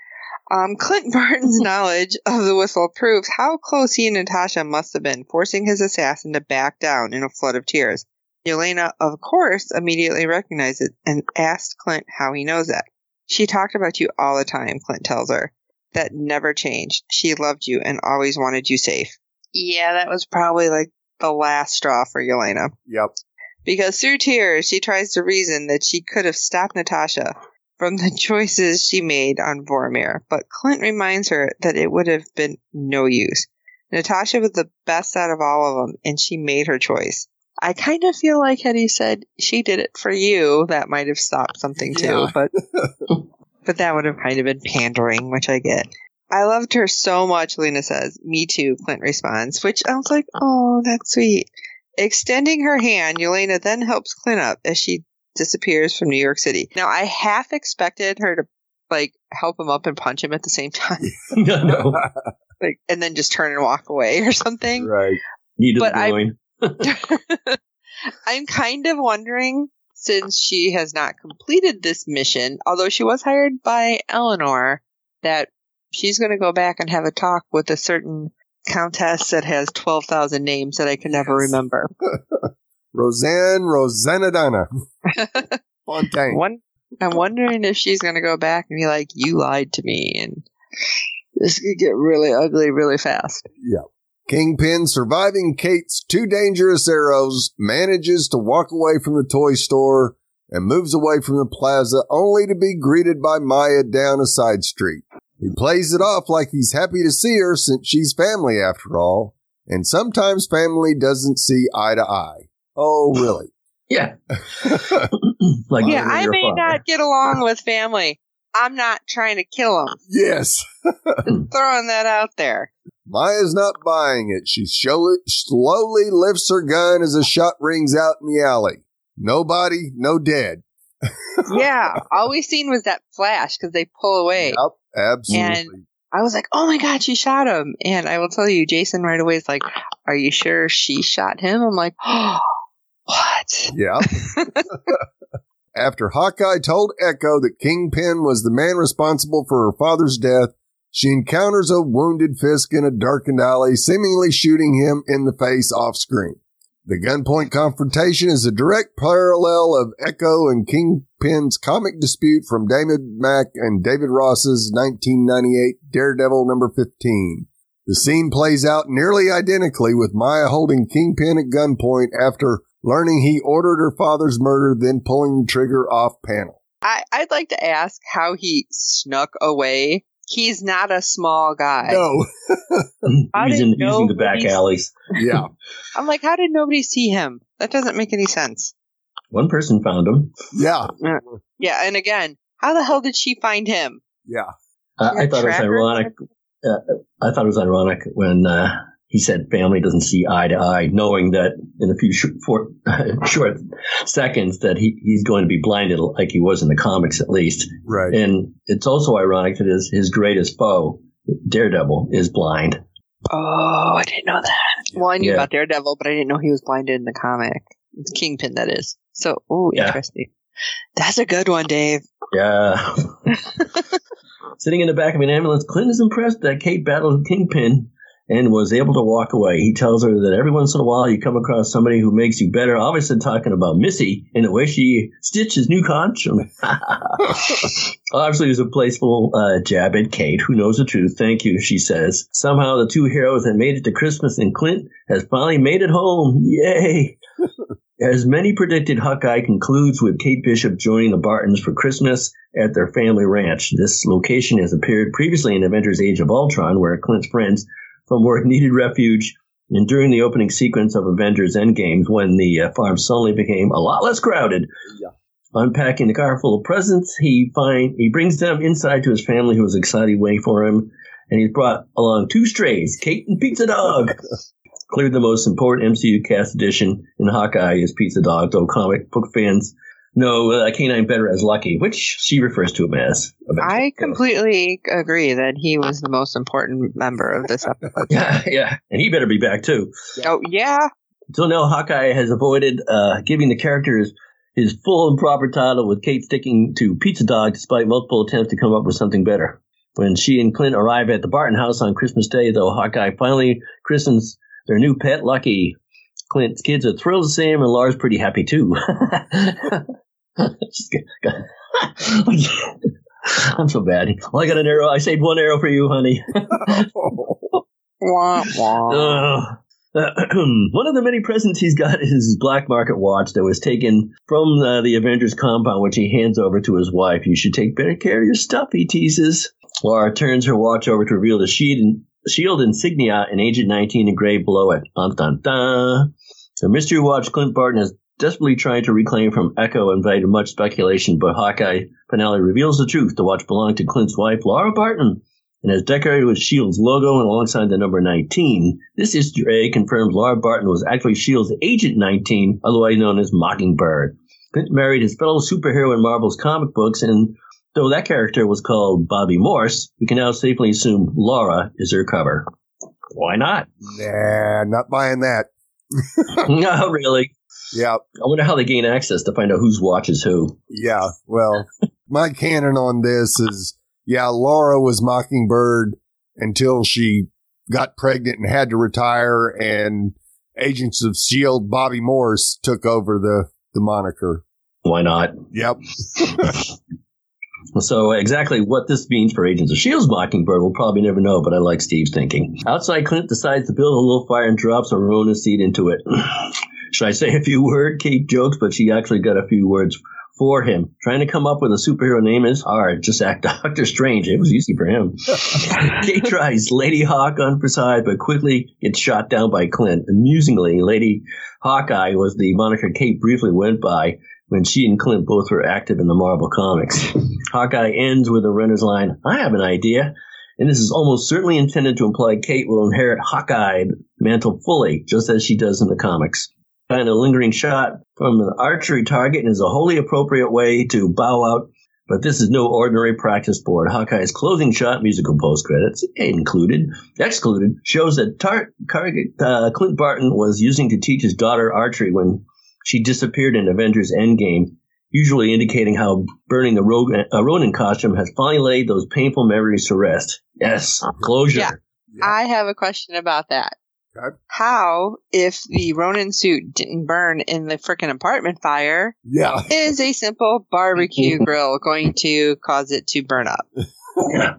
Um, Clint Barton's knowledge of the whistle proves how close he and Natasha must have been, forcing his assassin to back down in a flood of tears. Yelena, of course, immediately recognized it and asked Clint how he knows that. She talked about you all the time, Clint tells her. That never changed. She loved you and always wanted you safe. Yeah, that was probably like the last straw for Yelena. Yep. Because through tears, she tries to reason that she could have stopped Natasha from the choices she made on Vormir, but Clint reminds her that it would have been no use. Natasha was the best out of all of them, and she made her choice. I kind of feel like had he said she did it for you, that might have stopped something too, Yeah. but but that would have kind of been pandering, which I get. I loved her so much, Lena says. Me too, Clint responds, which I was like, oh, that's sweet. Extending her hand, Yelena then helps Clint up as she disappears from New York City. Now, I half expected her to like help him up and punch him at the same time, no, no. like, and then just turn and walk away or something. right. But I- join. I'm kind of wondering since she has not completed this mission, although she was hired by Eleanor, that she's going to go back and have a talk with a certain countess that has 12,000 names that I can never remember. Roseanne Roseannadanna Fontaine. One, I'm wondering if she's going to go back and be like, you lied to me and this could get really ugly really fast. Yeah. Kingpin, surviving Kate's two dangerous arrows, manages to walk away from the toy store and moves away from the plaza only to be greeted by Maya down a side street. He plays it off like he's happy to see her since she's family after all, and sometimes family doesn't see eye to eye. Oh, really? Yeah. like Yeah, I may father. not get along with family, I'm not trying to kill him. Yes. Hmm. Throwing that out there. Maya's not buying it. She slowly, slowly lifts her gun as a shot rings out in the alley. Nobody, no dead. yeah, all we seen was that flash because they pull away. Yep, absolutely. And I was like, oh my God, she shot him. And I will tell you, Jason right away is like, are you sure she shot him? I'm like, oh, what? Yeah. After Hawkeye told Echo that Kingpin was the man responsible for her father's death, she encounters a wounded Fisk in a darkened alley, seemingly shooting him in the face off screen. The gunpoint confrontation is a direct parallel of Echo and Kingpin's comic dispute from David Mack and David Ross's 1998 Daredevil number 15. The scene plays out nearly identically with Maya holding Kingpin at gunpoint after learning he ordered her father's murder, then pulling the trigger off panel. I, I'd like to ask how he snuck away He's not a small guy. No. using, using the back alleys. Yeah. I'm like, how did nobody see him? That doesn't make any sense. One person found him. Yeah. Yeah, and again, how the hell did she find him? Yeah. Uh, I thought it was ironic. Uh, I thought it was ironic when uh, he said family doesn't see eye to eye, knowing that in a few short, for, short seconds that he, he's going to be blinded like he was in the comics at least. Right. And it's also ironic that his, his greatest foe, Daredevil, is blind. Oh, I didn't know that. Well, I knew yeah. about Daredevil, but I didn't know he was blinded in the comic. It's Kingpin, that is. So, oh, yeah. interesting. That's a good one, Dave. Yeah. Sitting in the back of an ambulance, Clint is impressed that Kate battled Kingpin and was able to walk away. He tells her that every once in a while you come across somebody who makes you better. Obviously, talking about Missy and the way she stitches new costume. Obviously, it was a playful uh, jab at Kate, who knows the truth. Thank you, she says. Somehow the two heroes have made it to Christmas, and Clint has finally made it home. Yay! As many predicted, Hawkeye concludes with Kate Bishop joining the Bartons for Christmas at their family ranch. This location has appeared previously in Avengers Age of Ultron, where Clint's friends from where it needed refuge. And during the opening sequence of Avengers Endgames, when the uh, farm suddenly became a lot less crowded, yeah. unpacking the car full of presents, he find he brings them inside to his family, who is excited waiting for him, and he's brought along two strays, Kate and Pizza Dog. Clearly, the most important MCU cast addition in Hawkeye is Pizza Dog, though comic book fans no, uh, Canine better as Lucky, which she refers to him as. I completely agree that he was the most important member of this episode. yeah, yeah, and he better be back too. Oh yeah. So now Hawkeye has avoided uh, giving the characters his full and proper title, with Kate sticking to Pizza Dog despite multiple attempts to come up with something better. When she and Clint arrive at the Barton house on Christmas Day, though, Hawkeye finally christens their new pet Lucky. Clint's kids are thrilled to see him, and Laura's pretty happy too. I'm so bad. Well, I got an arrow. I saved one arrow for you, honey. wah, wah. Uh, one of the many presents he's got is his black market watch that was taken from uh, the Avengers compound, which he hands over to his wife. You should take better care of your stuff, he teases. Laura turns her watch over to reveal the shield, shield insignia and Agent 19 engraved below it. Dun, dun, dun. The mystery watch Clint Barton is desperately trying to reclaim from Echo invited much speculation, but Hawkeye finale reveals the truth. The watch belonged to Clint's wife, Laura Barton, and is decorated with S.H.I.E.L.D.'s logo and alongside the number 19. This Easter egg confirms Laura Barton was actually S.H.I.E.L.D.'s Agent 19, otherwise known as Mockingbird. Clint married his fellow superhero in Marvel's comic books, and though that character was called Bobbi Morse, we can now safely assume Laura is her cover. Why not? Nah, not buying that. no, really. Yeah. I wonder how they gain access to find out whose watch is who. Yeah. Well, my canon on this is, yeah, Laura was Mockingbird until she got pregnant and had to retire and Agents of S.H.I.E.L.D. Bobbi Morse took over the, the moniker. Why not? Yep. So exactly what this means for Agents of S.H.I.E.L.D.'s Mockingbird, we'll probably never know, but I like Steve's thinking. Outside, Clint decides to build a little fire and drops a Ronin suit into it. Should I say a few words? Kate jokes, but she actually got a few words for him. Trying to come up with a superhero name is hard. Just act Doctor Strange. It was easy for him. Kate tries Lady Hawk on Prasad, but quickly gets shot down by Clint. Amusingly, Lady Hawkeye was the moniker Kate briefly went by when she and Clint both were active in the Marvel comics. Hawkeye ends with a runner's line, I have an idea. And this is almost certainly intended to imply Kate will inherit Hawkeye mantle fully, just as she does in the comics. Kind of lingering shot from an archery target is a wholly appropriate way to bow out but this is no ordinary practice board. Hawkeye's closing shot, musical post credits included, excluded, shows that Tar- uh, Clint Barton was using to teach his daughter archery when she disappeared in Avengers Endgame, usually indicating how burning the uh, Ronin costume has finally laid those painful memories to rest. Yes, closure. Yeah. yeah. I have a question about that. Okay. How, if the Ronin suit didn't burn in the freaking apartment fire, yeah. is a simple barbecue grill going to cause it to burn up? Yeah.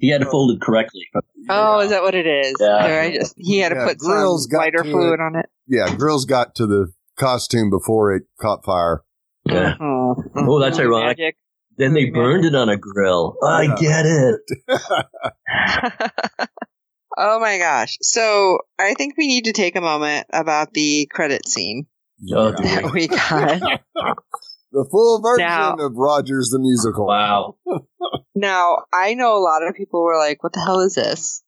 He had to fold it correctly. Oh, is that what it is? Yeah. Just, he had to yeah, put some lighter fluid on it. Yeah, grills got to the costume before it caught fire. Yeah. Mm-hmm. Oh, that's ironic. Magic. Then they burned it on a grill. I get it. Oh my gosh. So I think we need to take a moment about the credit scene oh, that we got. the full version now, of Rogers the Musical. Wow. now, I know a lot of people were like, what the hell is this?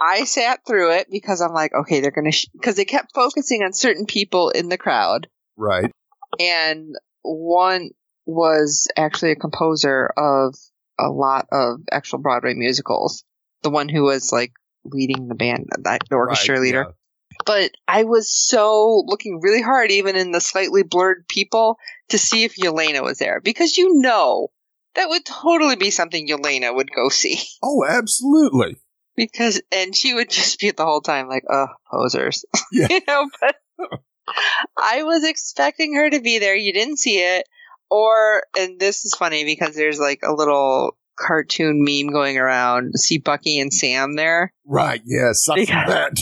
I sat through it because I'm like, okay, they're going to, because they kept focusing on certain people in the crowd. Right. And one was actually a composer of a lot of actual Broadway musicals. The one who was like leading the band, the orchestra right, leader. Yeah. But I was so looking really hard, even in the slightly blurred people, to see if Yelena was there because you know that would totally be something Yelena would go see. Oh, absolutely. Because and she would just be the whole time like, "Oh, posers," yeah. you know. But I was expecting her to be there. You didn't see it, or and this is funny because there's like a little cartoon meme going around. See Bucky and Sam there. Right. Yes. that.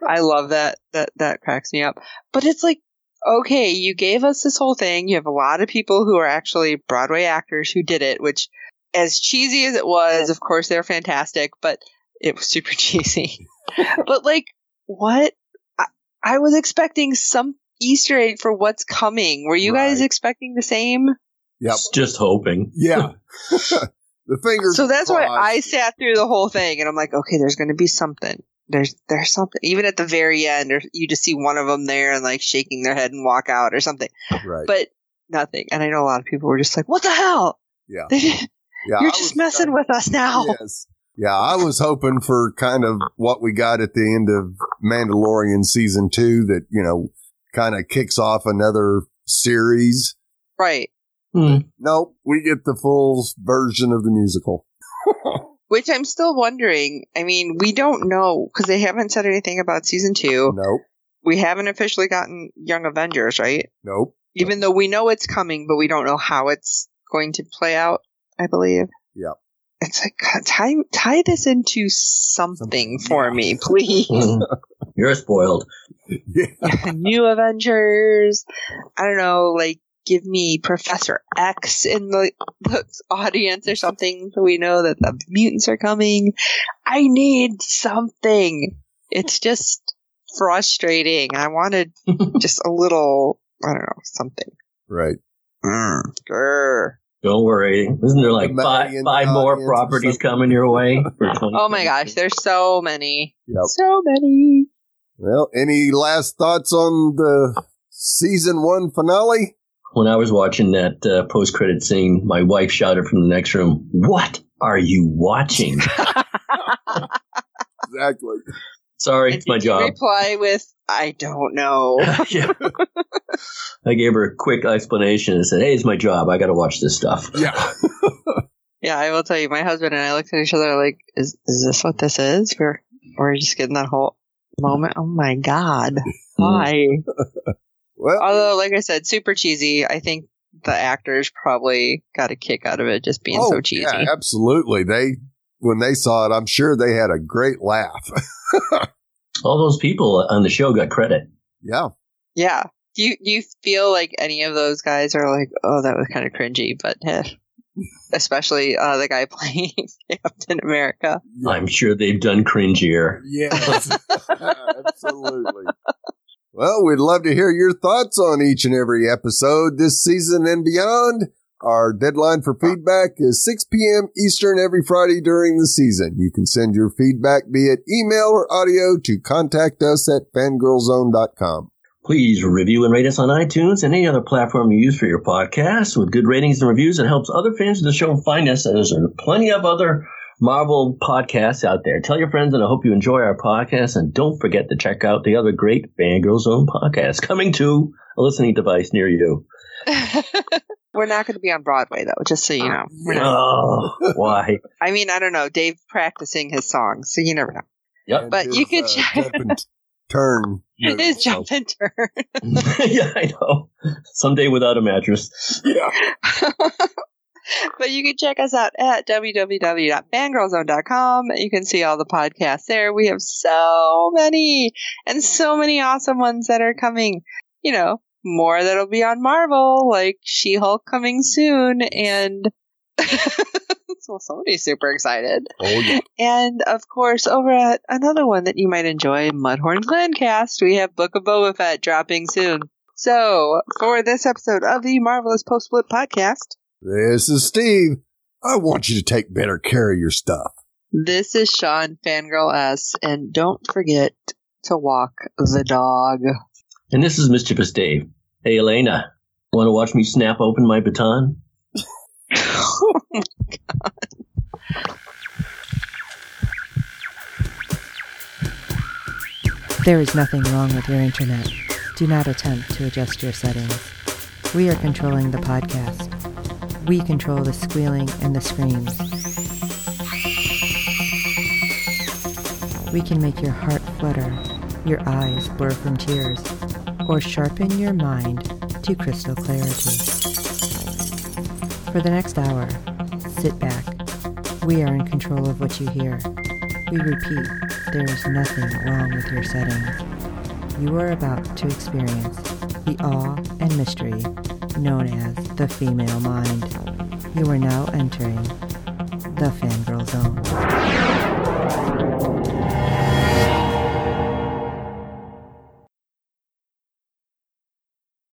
I love that. That that cracks me up. But it's like, okay, you gave us this whole thing. You have a lot of people who are actually Broadway actors who did it, which, as cheesy as it was, of course they're fantastic, but it was super cheesy. but like, what? I, I was expecting some Easter egg for what's coming. Were you right. guys expecting the same? Yep. Just hoping. Yeah. the fingers. So that's crossed. why I sat through the whole thing, and I'm like, okay, there's going to be something. There's there's something. Even at the very end, or you just see one of them there and like shaking their head and walk out or something. Right. But nothing. And I know a lot of people were just like, "What the hell? Yeah, yeah you're I just was, messing with us now." Yes. Yeah, I was hoping for kind of what we got at the end of Mandalorian season two that, you know, kind of kicks off another series. Right. Hmm. Nope, we get the full version of the musical. Which I'm still wondering. I mean, we don't know because they haven't said anything about season two. Nope. We haven't officially gotten Young Avengers, right? Nope. Even though we know it's coming, but we don't know how it's going to play out, I believe. Yep. It's like, God, tie, tie this into something, something for yeah. me, please. You're spoiled. Yeah. New Avengers. I don't know, like give me Professor X in the, the audience or something so we know that the mutants are coming. I need something. It's just frustrating. I wanted just a little, I don't know, something. Right. Mm. Grr. Don't worry. Isn't there like five, five more properties coming your way? oh my gosh, there's so many. Yep. So many. Well, any last thoughts on the season one finale? when I was watching that uh, post credit scene, my wife shouted from the next room, "What are you watching?" exactly. Sorry, it's my job. Reply with, "I don't know." yeah. I gave her a quick explanation and said, "Hey, it's my job. I got to watch this stuff." Yeah. yeah, I will tell you. My husband and I looked at each other like, "Is is this what this is?" We're we're just getting that whole moment. Oh my god! Hmm. Why? Well, although, like I said, super cheesy. I think the actors probably got a kick out of it just being oh, so cheesy. Yeah, absolutely. They when they saw it, I'm sure they had a great laugh. All those people on the show got credit. Yeah. Yeah. Do you do you feel like any of those guys are like, oh, that was kind of cringy, but eh. especially uh, the guy playing Captain America. I'm sure they've done cringier. Yeah, absolutely. Well, we'd love to hear your thoughts on each and every episode this season and beyond. Our deadline for feedback is 6 p.m. Eastern every Friday during the season. You can send your feedback via email or audio to contact us at fangirlzone.com. Please review and rate us on iTunes and any other platform you use for your podcast. With good ratings and reviews, it helps other fans of the show find us. There's plenty of other Marvel podcasts out there. Tell your friends, and I hope you enjoy our podcast. And don't forget to check out the other great Fangirl Zone podcast coming to a listening device near you. We're not going to be on Broadway, though, just so you know. Oh, why? I mean, I don't know. Dave practicing his songs, so you never know. Yep. But you can uh, check- jump and turn. His jump and turn. yeah, I know. Someday without a mattress. Yeah. but you can check us out at www.fangirlzone.com. You can see all the podcasts there. We have so many and so many awesome ones that are coming. You know, more that'll be on Marvel, like She Hulk coming soon, and so somebody's super excited. Oh, yeah. And of course, over at another one that you might enjoy, Mudhorn Clancast, we have Book of Boba Fett dropping soon. So, for this episode of the Marvelous Post Split podcast, This is Steve. I want you to take better care of your stuff. this is Shawn Fangirl S, and don't forget to walk the dog. And this is Mischievous Dave. Hey, Yelena, want to watch me snap open my baton? There is nothing wrong with your internet. Do not attempt to adjust your settings. We are controlling the podcast. We control the squealing and the screams. We can make your heart flutter, your eyes blur from tears, or sharpen your mind to crystal clarity. For the next hour, sit back. We are in control of what you hear. We repeat, there is nothing wrong with your settings. You are about to experience the awe and mystery known as the female mind. You are now entering the fangirl zone.